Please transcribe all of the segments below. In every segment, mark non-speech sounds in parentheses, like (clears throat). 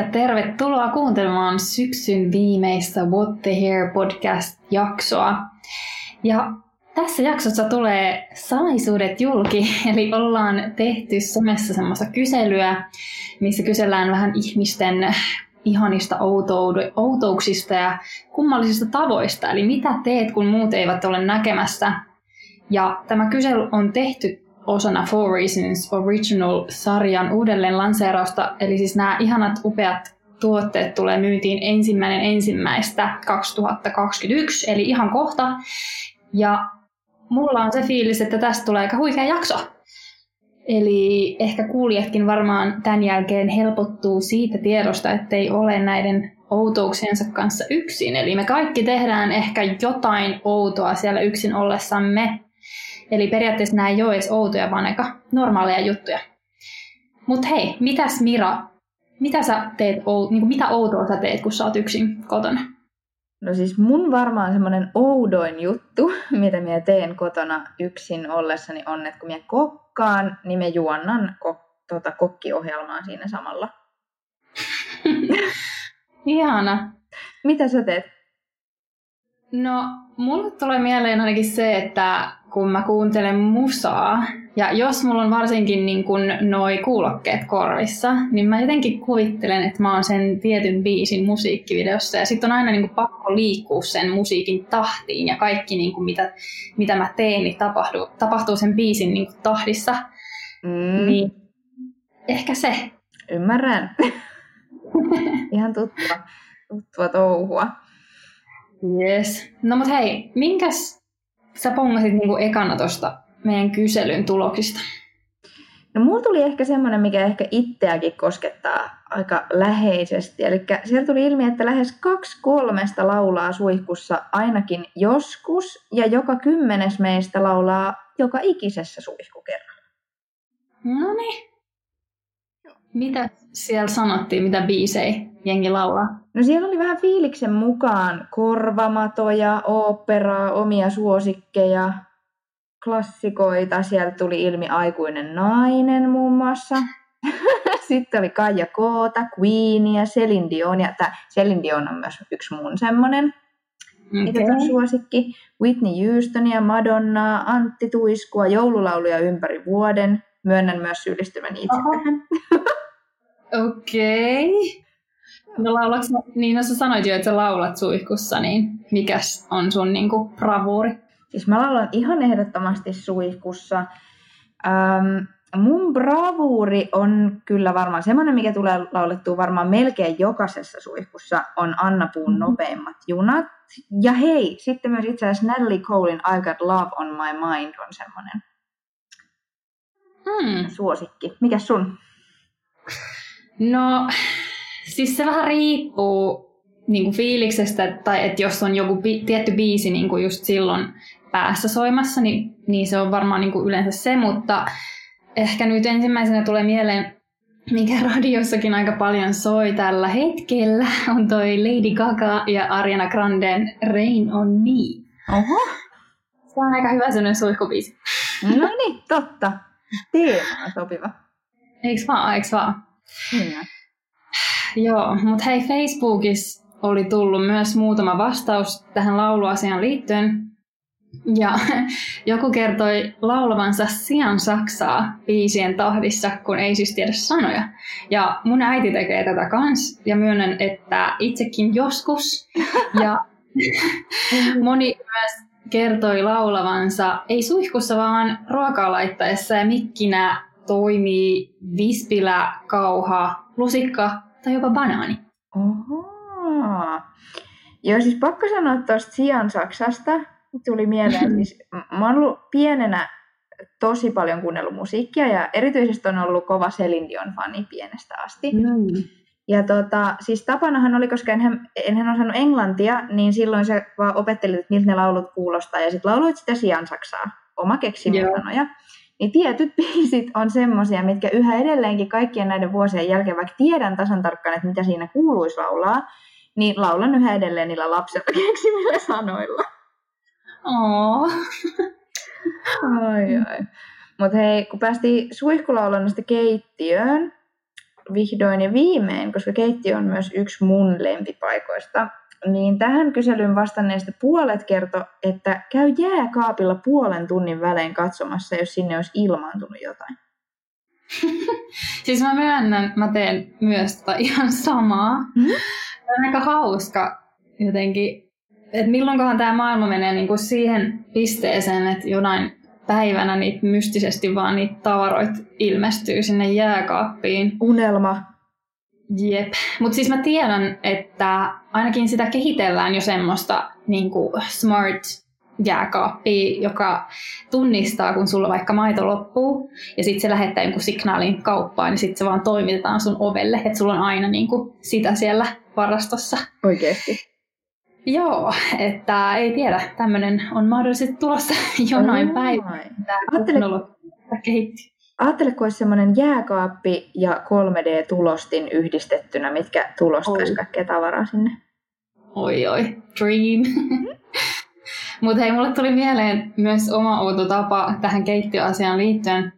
ja tervetuloa kuuntelemaan syksyn viimeistä What the Hair podcast-jaksoa. Ja tässä jaksossa tulee salaisuudet julki, (laughs) eli ollaan tehty somessa semmoista kyselyä, missä kysellään vähän ihmisten ihanista outouksista ja kummallisista tavoista, eli mitä teet, kun muut eivät ole näkemässä. Ja tämä kysely on tehty osana Four Reasons Original-sarjan uudelleen lanseerausta, eli siis nämä ihanat upeat tuotteet tulee myyntiin ensimmäinen ensimmäistä 2021, eli ihan kohta. Ja mulla on se fiilis, että tästä tulee aika huikea jakso. Eli ehkä kuulijatkin varmaan tämän jälkeen helpottuu siitä tiedosta, ettei ole näiden outouksiensa kanssa yksin. Eli me kaikki tehdään ehkä jotain outoa siellä yksin ollessamme. Eli periaatteessa nämä ei ole edes outoja, vaan aika normaaleja juttuja. Mutta hei, mitäs Mira, mitä sä teet, niin kuin mitä outoa sä teet, kun sä oot yksin kotona? No siis mun varmaan semmoinen oudoin juttu, (laughs) mitä minä teen kotona yksin ollessani on, että kun minä kokkaan, niin me juonnan ko- tota, kokkiohjelmaa siinä samalla. (laughs) Ihana. Mitä sä teet? No, mulle tulee mieleen ainakin se, että kun mä kuuntelen musaa, ja jos mulla on varsinkin niin kun noi kuulokkeet korvissa, niin mä jotenkin kuvittelen, että mä oon sen tietyn biisin musiikkivideossa, ja sitten on aina niin pakko liikkua sen musiikin tahtiin, ja kaikki niin kuin mitä, mitä mä teen, niin tapahtuu, tapahtuu sen biisin niin tahdissa. Mm. Niin ehkä se. Ymmärrän. (laughs) Ihan tuttua, tuttua touhua. Yes. No mut hei, minkäs sä pongasit niinku ekana tuosta meidän kyselyn tuloksista? No mulla tuli ehkä semmoinen, mikä ehkä itseäkin koskettaa aika läheisesti. Eli siellä tuli ilmi, että lähes kaksi kolmesta laulaa suihkussa ainakin joskus, ja joka kymmenes meistä laulaa joka ikisessä suihkukerralla. No niin. Mitä siellä sanottiin, mitä biisejä jengi laulaa? No siellä oli vähän fiiliksen mukaan korvamatoja, oopperaa, omia suosikkeja, klassikoita. Sieltä tuli ilmi aikuinen nainen muun muassa. (laughs) Sitten oli Kaija Koota, Queenia, Celine Dion. Ja Celine Dion on myös yksi mun semmonen okay. suosikki. Whitney Houstonia, Madonnaa, Antti Tuiskua, joululauluja ympäri vuoden. Myönnän myös syyllistyväni itse tähän. (laughs) Okei. Okay. No laulaks, niin no sä sanoit jo, että sä laulat suihkussa, niin mikäs on sun niinku bravuuri? Siis mä laulan ihan ehdottomasti suihkussa. Ähm, mun bravuuri on kyllä varmaan semmoinen, mikä tulee laulettua varmaan melkein jokaisessa suihkussa, on Anna Puun mm-hmm. nopeimmat junat. Ja hei, sitten myös itse asiassa Natalie Colein I Got Love on My Mind on semmoinen hmm. suosikki. Mikä sun? No, siis se vähän riippuu niin kuin fiiliksestä, tai että jos on joku bi- tietty biisi niin kuin just silloin päässä soimassa, niin, niin se on varmaan niin kuin yleensä se, mutta ehkä nyt ensimmäisenä tulee mieleen, mikä radiossakin aika paljon soi tällä hetkellä, on toi Lady Gaga ja Ariana Granden Rain on Me. Oho. Se on aika hyvä sellainen suihkubiisi. No niin, totta. Teema sopiva. Eiks vaan, eiks vaan? Kyllä. Joo, mutta hei, Facebookissa oli tullut myös muutama vastaus tähän lauluasiaan liittyen. Ja (laughs) joku kertoi laulavansa Sian Saksaa biisien tahdissa, kun ei siis tiedä sanoja. Ja mun äiti tekee tätä kans, ja myönnän, että itsekin joskus. Ja (laughs) moni myös kertoi laulavansa, ei suihkussa, vaan ruokaa laittaessa ja mikkinä toimii vispilä, kauha, lusikka tai jopa banaani. Oho. Joo, siis pakko sanoa tuosta Sian Saksasta. Tuli mieleen, (laughs) siis mä oon ollut pienenä tosi paljon kuunnellut musiikkia ja erityisesti on ollut kova Celine Dion fani pienestä asti. Mm. Ja tota, siis tapanahan oli, koska enhän, enhän osannut englantia, niin silloin se vaan opetteli, että miltä ne laulut kuulostaa. Ja sitten lauloit sitä sian saksaa, oma keksimusanoja. Niin tietyt (laughs) biisit on semmosia, mitkä yhä edelleenkin kaikkien näiden vuosien jälkeen, vaikka tiedän tasan tarkkaan, että mitä siinä kuuluisi laulaa, niin laulan yhä edelleen niillä lapsella (laughs) keksimillä sanoilla. Oh. Ai, ai. Mutta hei, kun päästiin suihkulaulannasta keittiöön, vihdoin ja viimein, koska keittiö on myös yksi mun lempipaikoista, niin tähän kyselyyn vastanneista puolet kertoi, että käy jääkaapilla puolen tunnin välein katsomassa, jos sinne olisi ilmaantunut jotain. (laughs) siis mä myönnän, mä teen myös tota ihan samaa. Mm? On aika hauska jotenkin, että milloinkohan tämä maailma menee niinku siihen pisteeseen, että jonain päivänä niitä mystisesti vaan niitä tavaroita ilmestyy sinne jääkaappiin. Unelma. Jep. Mutta siis mä tiedän, että ainakin sitä kehitellään jo semmoista niin smart jääkaappi, joka tunnistaa, kun sulla vaikka maito loppuu, ja sitten se lähettää jonkun signaalin kauppaan, ja sitten se vaan toimitetaan sun ovelle, että sulla on aina niin kuin sitä siellä varastossa. Oikeasti. Joo, että ei tiedä, tämmöinen on mahdollisesti tulossa (laughs) jonain päivänä. Ajattele, Ajattele, kun olisi semmoinen jääkaappi ja 3D-tulostin yhdistettynä, mitkä tulostaisi kaikkea tavaraa sinne. Oi oi, dream. (laughs) Mutta hei, mulle tuli mieleen myös oma outo tapa tähän keittiöasiaan liittyen,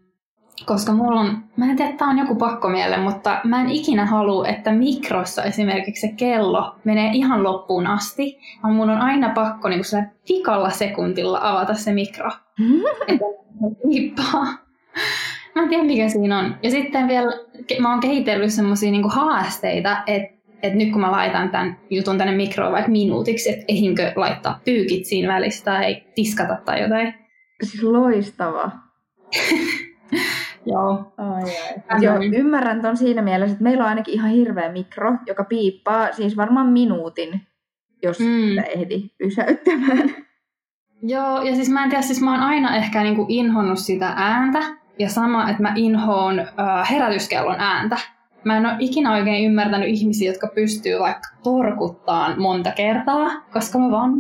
koska mulla on, mä en tiedä, että on joku pakkomielle, mutta mä en ikinä halua, että mikrossa esimerkiksi se kello menee ihan loppuun asti, vaan mun on aina pakko niin sillä pikalla sekuntilla avata se mikro. (laughs) että piippaa. Tiedä, mikä siinä on. Ja sitten vielä mä oon kehitellyt semmosia niinku haasteita, että että nyt kun mä laitan tämän jutun tänne mikroon vaikka minuutiksi, että ehinkö laittaa pyykit siinä välissä tai tiskata tai jotain. Siis loistava. (laughs) Joo. Ai, ai. Joo, ymmärrän ton siinä mielessä, että meillä on ainakin ihan hirveä mikro, joka piippaa siis varmaan minuutin, jos mm. sitä ehdi pysäyttämään. Joo, ja siis mä en tiedä, siis mä oon aina ehkä niinku inhonnut sitä ääntä, ja sama, että mä inhoon äh, herätyskellon ääntä. Mä en ole ikinä oikein ymmärtänyt ihmisiä, jotka pystyy vaikka torkuttaan monta kertaa, koska mä vaan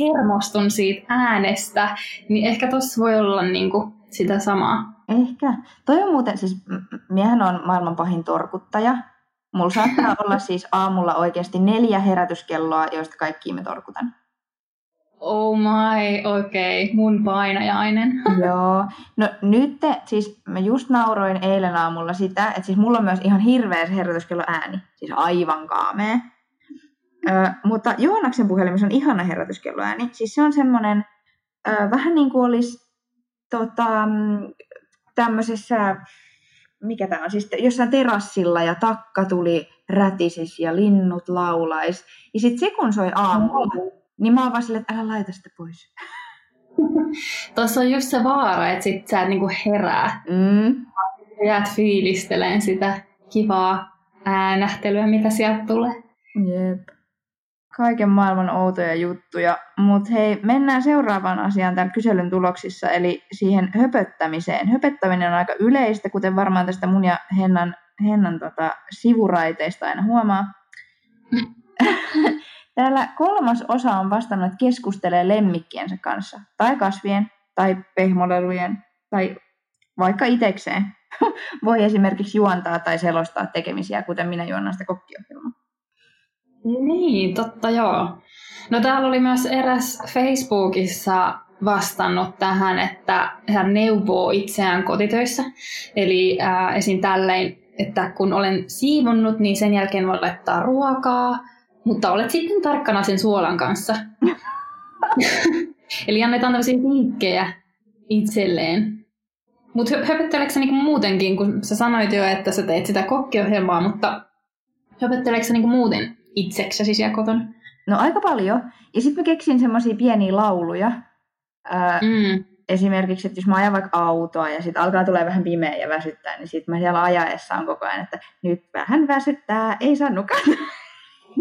hermostun siitä äänestä, niin ehkä tossa voi olla niinku sitä samaa. Ehkä. Toi on muuten, siis miehän on maailman pahin torkuttaja. Mulla saattaa (laughs) olla siis aamulla oikeasti neljä herätyskelloa, joista kaikki me torkutan. Oh my, okei, okay. mun painajainen. (laughs) Joo. No nyt, te, siis mä just nauroin eilen aamulla sitä, että siis mulla on myös ihan hirveä se herätyskello ääni. Siis aivan kaamea. Ö, mutta Joonaksen puhelimessa on ihana herätyskelloääni. Siis se on semmoinen, ö, vähän niin kuin olisi tota, mm, tämmöisessä, mikä tämä on, siis jossain terassilla ja takka tuli rätisis ja linnut laulais. Ja sitten se kun soi aamulla, niin mä oon vaan silleen, että älä laita sitä pois. (laughs) Tuossa on just se vaara, että sit sä et niinku herää. Mm. Jäät fiilisteleen sitä kivaa äänähtelyä, mitä sieltä tulee. Jep. Kaiken maailman outoja juttuja. Mutta hei, mennään seuraavaan asiaan tämän kyselyn tuloksissa, eli siihen höpöttämiseen. Höpöttäminen on aika yleistä, kuten varmaan tästä mun ja Hennan, Hennan tota, sivuraiteista aina huomaa. (laughs) Täällä kolmas osa on vastannut, että keskustelee lemmikkiensä kanssa, tai kasvien, tai pehmolelujen, tai vaikka itekseen. (laughs) Voi esimerkiksi juontaa tai selostaa tekemisiä, kuten minä juonnan sitä kokkiohjelmaa. Niin, totta joo. No täällä oli myös eräs Facebookissa vastannut tähän, että hän neuvoo itseään kotitöissä. Eli äh, esim. tälleen, että kun olen siivonnut, niin sen jälkeen voi laittaa ruokaa, mutta olet sitten tarkkana sen suolan kanssa. (laughs) Eli annetaan tämmöisiä vinkkejä itselleen. Mutta höpötteleekö sä niinku muutenkin, kun sä sanoit jo, että sä teet sitä kokkiohjelmaa, mutta höpötteleekö sä niinku muuten itseksesi siellä kotona? No aika paljon. Ja sitten mä keksin semmoisia pieniä lauluja. Öö, mm. Esimerkiksi, että jos mä ajan vaikka autoa ja sitten alkaa tulee vähän pimeä ja väsyttää, niin sitten mä siellä ajaessa on koko ajan, että nyt vähän väsyttää, ei saa nukata.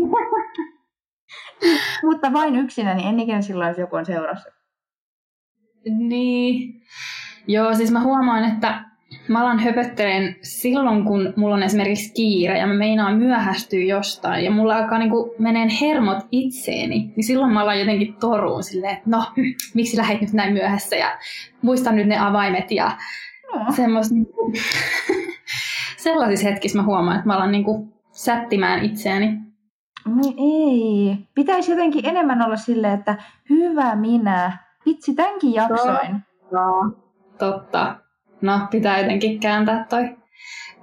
(laughs) Mutta vain yksinä, niin en ikinä silloin, jos joku on seurassa. Niin. Joo, siis mä huomaan, että mä alan höpöttelen silloin, kun mulla on esimerkiksi kiire ja mä meinaan myöhästyä jostain ja mulla alkaa niinku meneen hermot itseeni, niin silloin mä alan jotenkin toruun silleen, että no, (laughs) miksi lähdit nyt näin myöhässä ja muistan nyt ne avaimet ja no. semmos, niinku, (laughs) sellaisissa hetkissä mä huomaan, että mä alan niinku sättimään itseäni. No ei. Pitäisi jotenkin enemmän olla silleen, että hyvä minä. Vitsi, tämänkin jaksoin. Joo. totta. No, pitää jotenkin kääntää toi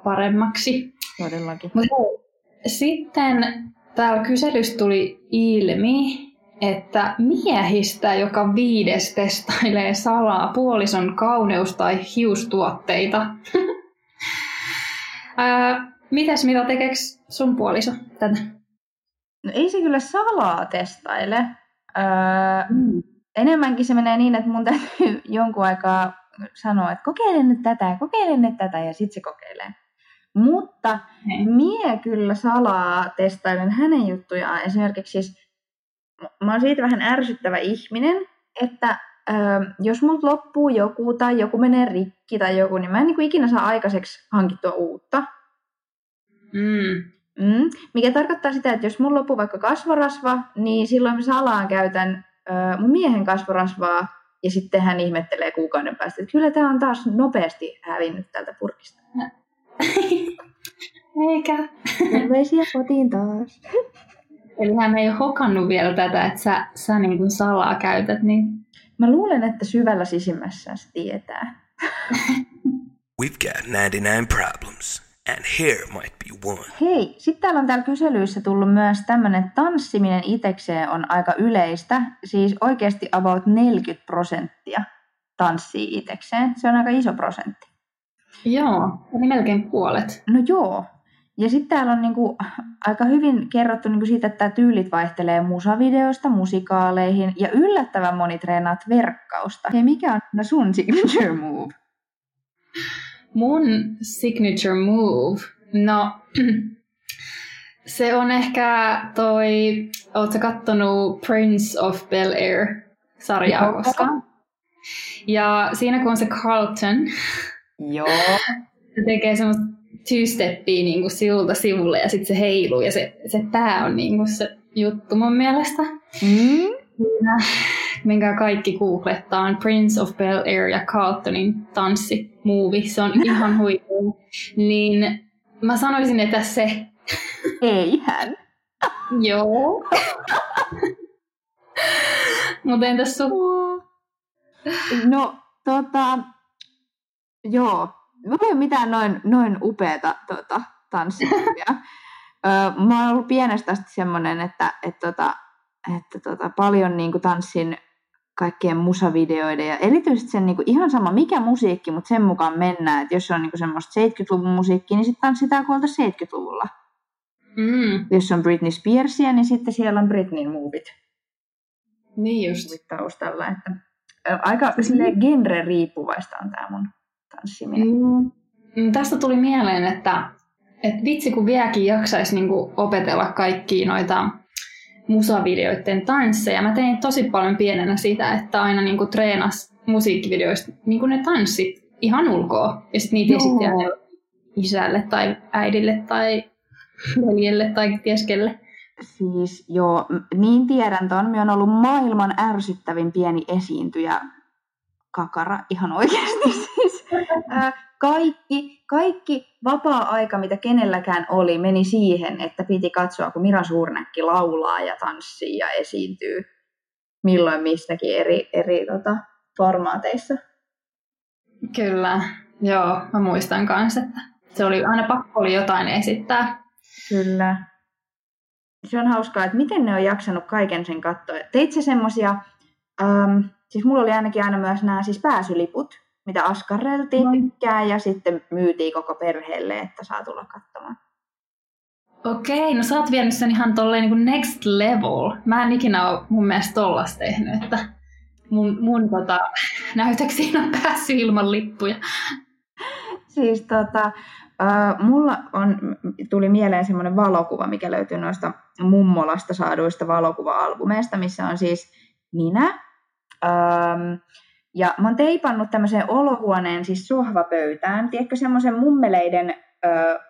paremmaksi. Todellakin. Mut sitten täällä kyselyssä tuli ilmi, että miehistä joka viides testailee salaa puolison kauneus- tai hiustuotteita. (laughs) Ää, mitäs mitä tekeeks sun puoliso tätä? No ei se kyllä salaa testaile. Öö, mm. Enemmänkin se menee niin, että mun täytyy (laughs) jonkun aikaa sanoa, että kokeile nyt tätä ja kokeile nyt tätä ja sitten se kokeilee. Mutta Hei. mie kyllä salaa testailen hänen juttujaan. Esimerkiksi siis, mä oon siitä vähän ärsyttävä ihminen, että ö, jos mut loppuu joku tai joku menee rikki tai joku, niin mä en niin kuin ikinä saa aikaiseksi hankittua uutta. Mm. Mm, mikä tarkoittaa sitä, että jos mulla loppuu vaikka kasvorasva, niin silloin mä salaan käytän ö, mun miehen kasvorasvaa ja sitten hän ihmettelee kuukauden päästä, että kyllä tämä on taas nopeasti hävinnyt tältä purkista. (laughs) Eikä. Terveisiä kotiin taas. Eli hän ei ole hokannut vielä tätä, että sä, sä niin kuin salaa käytät, niin... Mä luulen, että syvällä sisimmässä se tietää. (laughs) We've got 99 problems, and here might one. Hei, sitten täällä on täällä kyselyissä tullut myös tämmöinen tanssiminen itekseen on aika yleistä. Siis oikeasti about 40 prosenttia tanssii itekseen. Se on aika iso prosentti. Joo, eli melkein puolet. No joo. Ja sitten täällä on niinku aika hyvin kerrottu niinku siitä, että tyylit vaihtelee musavideoista musikaaleihin ja yllättävän moni treenaat verkkausta. Hei, mikä on sun signature move? Mun signature move? No, (clears throat) se on ehkä toi, ootko kattonut Prince of Bel-Air sarjaa koskaan? Ja siinä kun on se Carlton, Joo. (laughs) se tekee semmoista two-steppia niin kuin sivulta sivulle ja sitten se heiluu ja se, se pää on niin kuin se juttu mun mielestä. Mm. Minkä kaikki googlettaa on Prince of Bel Air ja Carltonin tanssimuovi. Se on ihan huikea. Niin mä sanoisin, että se. Eihän. Joo. Mutta entäs sun? No, tota, joo, Mulla ei ole mitään noin, noin upeata tota, tanssimia. mä oon ollut pienestä asti semmoinen, että, että, tota, että tota, paljon niin kuin, tanssin kaikkien musavideoiden ja erityisesti sen niin kuin, ihan sama mikä musiikki, mutta sen mukaan mennään. Että jos on niin kuin, semmoista 70-luvun musiikkia, niin sitten tanssitaan kuin 70-luvulla. Mm. Jos on Britney Spearsia, niin sitten siellä on Britneyn muuvit. Niin just. Taustalla. Että, aika mm. genre riippuvaista on tämä mun tanssiminen. Mm. Tästä tuli mieleen, että, että vitsi kun vieläkin jaksaisi niin opetella kaikkia noita musavideoiden tansseja. Mä tein tosi paljon pienenä sitä, että aina niin kuin treenas musiikkivideoista niin kuin ne tanssit ihan ulkoa. Ja sitten niitä esitti isälle tai äidille tai veljelle tai tieskelle. Siis joo, niin tiedän ton. Minä on ollut maailman ärsyttävin pieni esiintyjä kakara ihan oikeasti siis. (laughs) Ää, kaikki, kaikki vapaa-aika, mitä kenelläkään oli, meni siihen, että piti katsoa, kun Mira Suurnäkki laulaa ja tanssii ja esiintyy milloin mistäkin eri, eri tota, formaateissa. Kyllä, joo, mä muistan kanssa, että se oli aina pakko oli jotain esittää. Kyllä. Se on hauskaa, että miten ne on jaksanut kaiken sen katsoa. Teit se semmosia, ähm, siis mulla oli ainakin aina myös nämä siis pääsyliput, mitä askarreltiin tykkää ja sitten myytiin koko perheelle, että saa tulla katsomaan. Okei, no sä oot vienyt sen ihan tolleen niin kuin next level. Mä en ikinä ole mun mielestä tollas tehnyt, että mun, mun tota, (laughs) näytöksiin on päässyt ilman lippuja. Siis tota, äh, mulla on, tuli mieleen semmoinen valokuva, mikä löytyy noista mummolasta saaduista valokuva-albumeista, missä on siis minä, ähm, ja mä oon teipannut tämmöiseen olohuoneen, siis sohvapöytään, tiedätkö semmoisen mummeleiden, ö,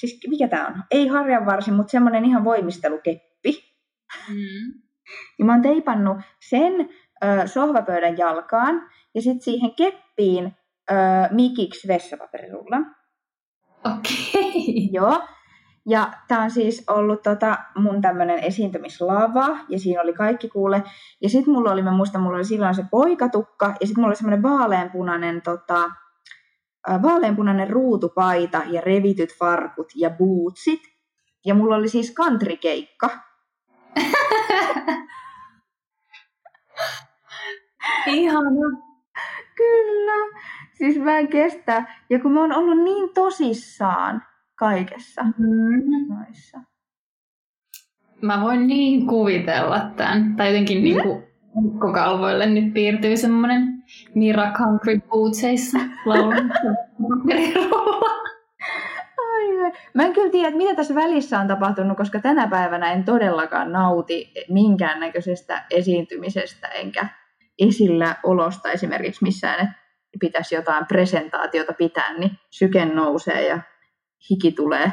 siis mikä tää on? Ei harjanvarsi, mutta semmoinen ihan voimistelukeppi. Mm. Ja mä oon teipannut sen ö, sohvapöydän jalkaan ja sitten siihen keppiin ö, mikiksi vessapaperirullan. Okei. Okay. Joo. Ja tämä on siis ollut tota, mun tämmöinen esiintymislava, ja siinä oli kaikki kuule. Ja sitten mulla oli, mä muistan, mulla oli silloin se poikatukka, ja sitten mulla oli semmoinen vaaleanpunainen, tota, vaaleanpunainen ruutupaita ja revityt farkut ja bootsit. Ja mulla oli siis kantrikeikka. (laughs) Ihana. Kyllä. Siis mä en kestä. Ja kun mä oon ollut niin tosissaan kaikessa Mm. noissa. Mä voin niin kuvitella tämän. Tai jotenkin niin kuin kalvoille nyt piirtyy semmoinen Mira Country ai. Mä en kyllä tiedä, mitä tässä välissä on tapahtunut, koska tänä päivänä en todellakaan nauti minkäännäköisestä esiintymisestä, enkä esillä olosta esimerkiksi missään, että pitäisi jotain presentaatiota pitää, niin syke nousee ja hiki tulee.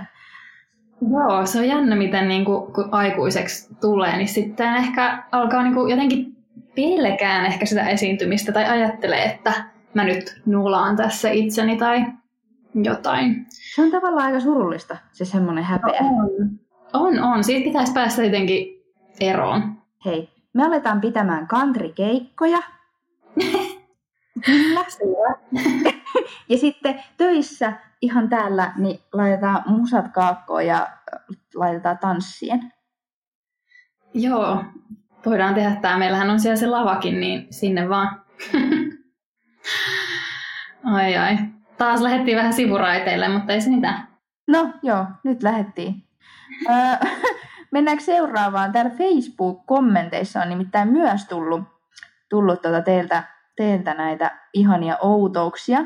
Joo, se on jännä, miten niin kuin, kun aikuiseksi tulee, niin sitten ehkä alkaa niin kuin, jotenkin pelkään ehkä sitä esiintymistä tai ajattelee, että mä nyt nulaan tässä itseni tai jotain. Se on tavallaan aika surullista, se semmoinen häpeä. On, on. on. Siitä pitäisi päästä jotenkin eroon. Hei, me aletaan pitämään kantrikeikkoja. (laughs) Kyllä. (laughs) ja sitten töissä ihan täällä niin laitetaan musat kaakkoon ja laitetaan tanssien. Joo, voidaan tehdä tämä. Meillähän on siellä se lavakin, niin sinne vaan. (laughs) ai ai. Taas lähdettiin vähän sivuraiteille, mutta ei se mitään. No joo, nyt lähdettiin. Öö, (laughs) mennäänkö seuraavaan? Täällä Facebook-kommenteissa on nimittäin myös tullut, tullut tuota teiltä, teiltä näitä ihania outouksia.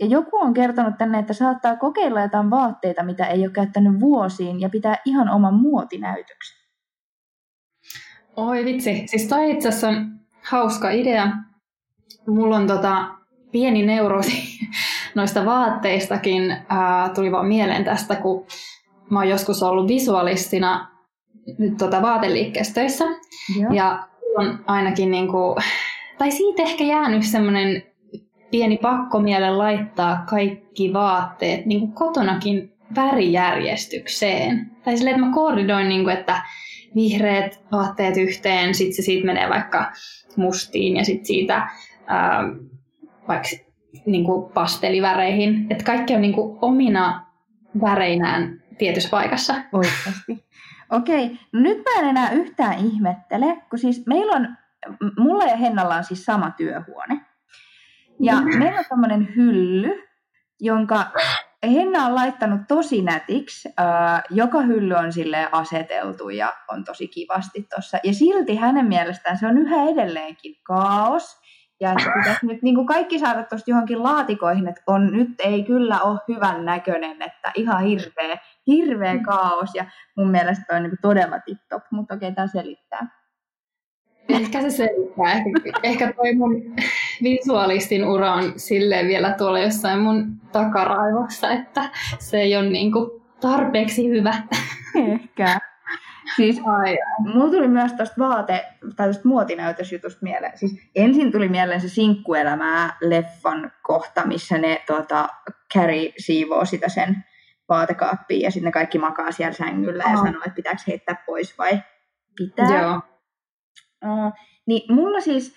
Ja joku on kertonut tänne, että saattaa kokeilla jotain vaatteita, mitä ei ole käyttänyt vuosiin, ja pitää ihan oman muotinäytöksen. Oi vitsi, siis toi itse asiassa on hauska idea. Mulla on tota pieni neurosi (laughs) noista vaatteistakin. Ää, tuli vaan mieleen tästä, kun mä oon joskus ollut visualistina tota, vaateliikkeessä töissä. Joo. Ja on ainakin niinku, tai siitä ehkä jäänyt semmoinen pieni pakkomiele laittaa kaikki vaatteet niin kuin kotonakin värijärjestykseen. Tai silleen, että mä koordinoin, niin kuin, että vihreät vaatteet yhteen, sitten se siitä menee vaikka mustiin ja sitten siitä ää, vaikka niin kuin pasteliväreihin. Että kaikki on niin kuin omina väreinään tietyssä paikassa. Oikeasti. Okei, no nyt mä en enää yhtään ihmettele, kun siis meillä on, mulla ja Hennalla on siis sama työhuone. Ja meillä on tämmöinen hylly, jonka Henna on laittanut tosi nätiksi. Ää, joka hylly on sille aseteltu ja on tosi kivasti tuossa. Ja silti hänen mielestään se on yhä edelleenkin kaos. Ja että pitäisi nyt niin kuin kaikki saada tuosta johonkin laatikoihin, että on, nyt ei kyllä ole hyvän näköinen, että ihan hirveä, hirveä kaos. Ja mun mielestä on niin kuin todella tip-top, mutta okei, tämä selittää. Ehkä se selittää. Ehkä, ehkä toi mun visualistin ura on silleen vielä tuolla jossain mun takaraivossa, että se ei ole niinku tarpeeksi hyvä. Ehkä. Siis Ai, Mulla tuli myös tuosta vaate- tai tuosta muotinäytösjutusta mieleen. Siis ensin tuli mieleen se sinkkuelämää leffan kohta, missä ne tota, Carrie siivoo sitä sen vaatekaappia ja sitten ne kaikki makaa siellä sängyllä ja Aa. sanoo, että pitääkö heittää pois vai pitää. Joo. Uh, niin mulla siis,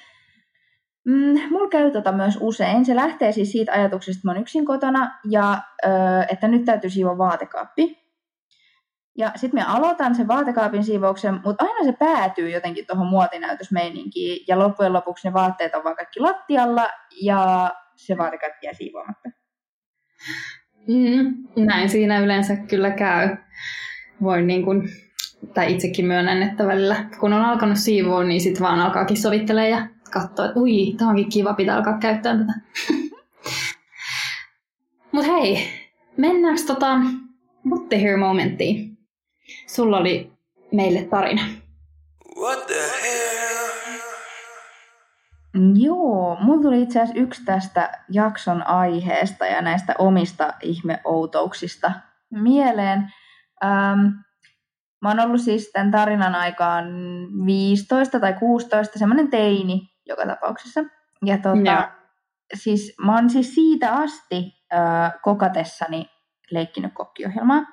mm, mulla käy tota myös usein. Se lähtee siis siitä ajatuksesta, että mä oon yksin kotona ja ö, että nyt täytyy siivoa vaatekaappi. Ja sitten mä aloitan sen vaatekaapin siivouksen, mutta aina se päätyy jotenkin tuohon muotinäytösmeininkiin. Ja loppujen lopuksi ne vaatteet on vaan kaikki lattialla ja se vaatekaappi jää siivoamatta. Mm, näin siinä yleensä kyllä käy. Voin niin kuin, tai itsekin myönnän, että välillä kun on alkanut siivoa, niin sitten vaan alkaakin sovittelemaan ja katsoa, että ui, tämä onkin kiva, pitää alkaa käyttää tätä. (laughs) Mut hei, mennäänkö tota What the Here momenttiin? Sulla oli meille tarina. What the hell? Joo, mulla tuli itse asiassa yksi tästä jakson aiheesta ja näistä omista ihmeoutouksista mieleen. Ähm, mä oon ollut siis tämän tarinan aikaan 15 tai 16, semmoinen teini joka tapauksessa. Ja tota, Joo. siis mä oon siis siitä asti äh, kokatessani leikkinyt kokkiohjelmaa.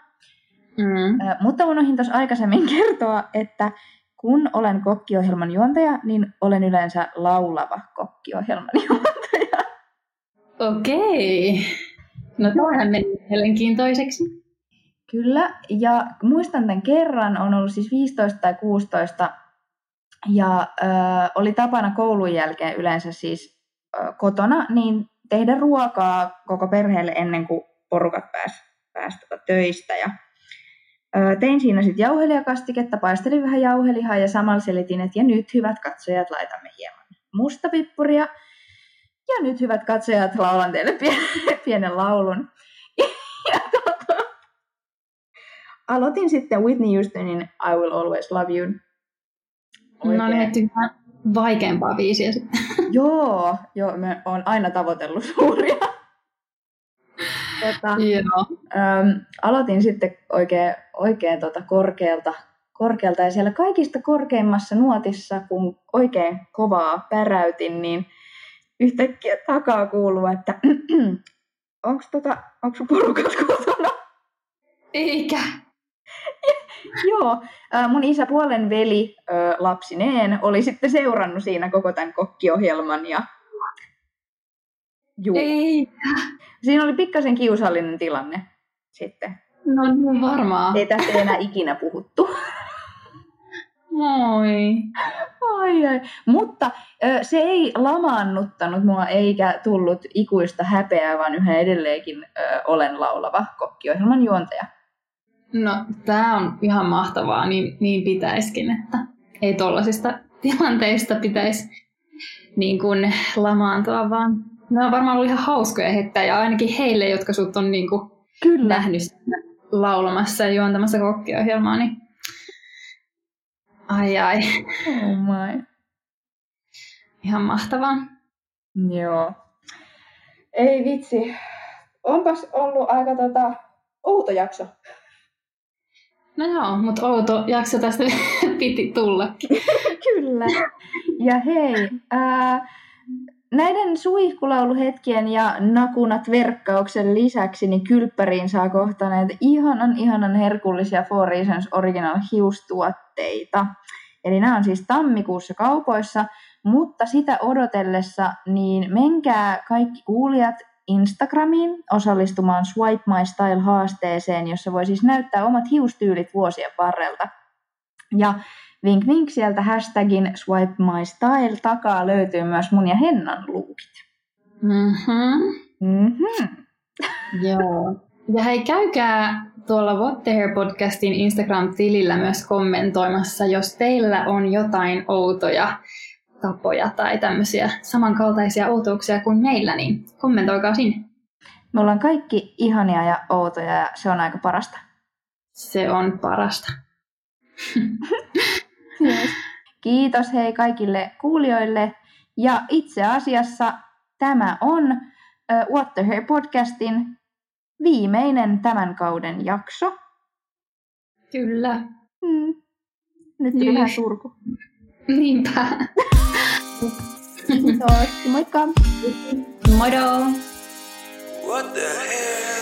Mm. Ö, mutta unohdin tuossa aikaisemmin (laughs) kertoa, että kun olen kokkiohjelman juontaja, niin olen yleensä laulava kokkiohjelman (laughs) juontaja. Okei. No toihan meni mielenkiintoiseksi. Kyllä, ja muistan tämän kerran, on ollut siis 15 tai 16, ja ö, oli tapana koulun jälkeen yleensä siis ö, kotona, niin tehdä ruokaa koko perheelle ennen kuin porukat pääs, pääs tota töistä. Ja, ö, tein siinä sitten jauhelijakastiketta, paistelin vähän jauhelihaa ja samalla selitin, että ja nyt hyvät katsojat laitamme hieman mustapippuria. Ja nyt hyvät katsojat laulan teille pienen, (laughs) pienen laulun. Ja tota, aloitin sitten Whitney Houstonin I Will Always Love You. No niin, että vähän vaikeampaa biisiä sitten. (laughs) Joo, joo, mä oon aina tavoitellut (laughs) suuria. Tota, Joo. äm, aloitin sitten oikein, oikein tota korkealta, korkealta ja siellä kaikista korkeimmassa nuotissa, kun oikein kovaa päräytin, niin yhtäkkiä takaa kuuluu, että (clears throat) onko tota, onks porukat kotona? Eikä. (laughs) Joo, mun isäpuolen veli ö, lapsineen oli sitten seurannut siinä koko tämän kokkiohjelman ja Juu. Ei. Siinä oli pikkasen kiusallinen tilanne sitten. No niin varmaan. Ei tästä enää ikinä puhuttu. Moi. Ai, ai. Mutta se ei lamaannuttanut mua eikä tullut ikuista häpeää, vaan yhä edelleenkin olen laulava kokkiohjelman juontaja. No, tää on ihan mahtavaa, niin, niin pitäiskin, että ei tollasista tilanteista pitäisi niin kuin lamaantua, vaan ne on varmaan ollut ihan hauskoja hetkiä, ja ainakin heille, jotka sut on niin kuin Kyllä. nähnyt laulamassa ja juontamassa kokkiohjelmaa, niin ai ai, Oh my. ihan mahtavaa. Joo. Ei vitsi. Onpas ollut aika tota, outo jakso. No joo, mutta outo jakso tästä (laughs) piti tullakin. Kyllä. Ja hei, ää, näiden suihkulauluhetkien ja nakunat verkkauksen lisäksi, niin kylppäriin saa kohta näitä ihanan, ihanan herkullisia Four Reasons Original hiustuotteita. Eli nämä on siis tammikuussa kaupoissa, mutta sitä odotellessa, niin menkää kaikki kuulijat Instagramiin osallistumaan Swipe My Style-haasteeseen, jossa voi siis näyttää omat hiustyylit vuosien varrelta. Ja vink vink sieltä hashtagin Swipe My Style takaa löytyy myös mun ja Hennan luukit. Mm-hmm. Mm-hmm. (laughs) Joo. Ja hei, käykää tuolla What the Hair podcastin Instagram-tilillä myös kommentoimassa, jos teillä on jotain outoja tapoja tai tämmöisiä samankaltaisia outouksia kuin meillä, niin kommentoikaa sinne. Me ollaan kaikki ihania ja outoja ja se on aika parasta. Se on parasta. Yes. Kiitos hei kaikille kuulijoille. Ja itse asiassa tämä on uh, What the Hair podcastin viimeinen tämän kauden jakso. Kyllä. Hmm. Nyt tuli Niin. vähän surku. Niinpä. Kiitos. Moikka! Moro! What the hell?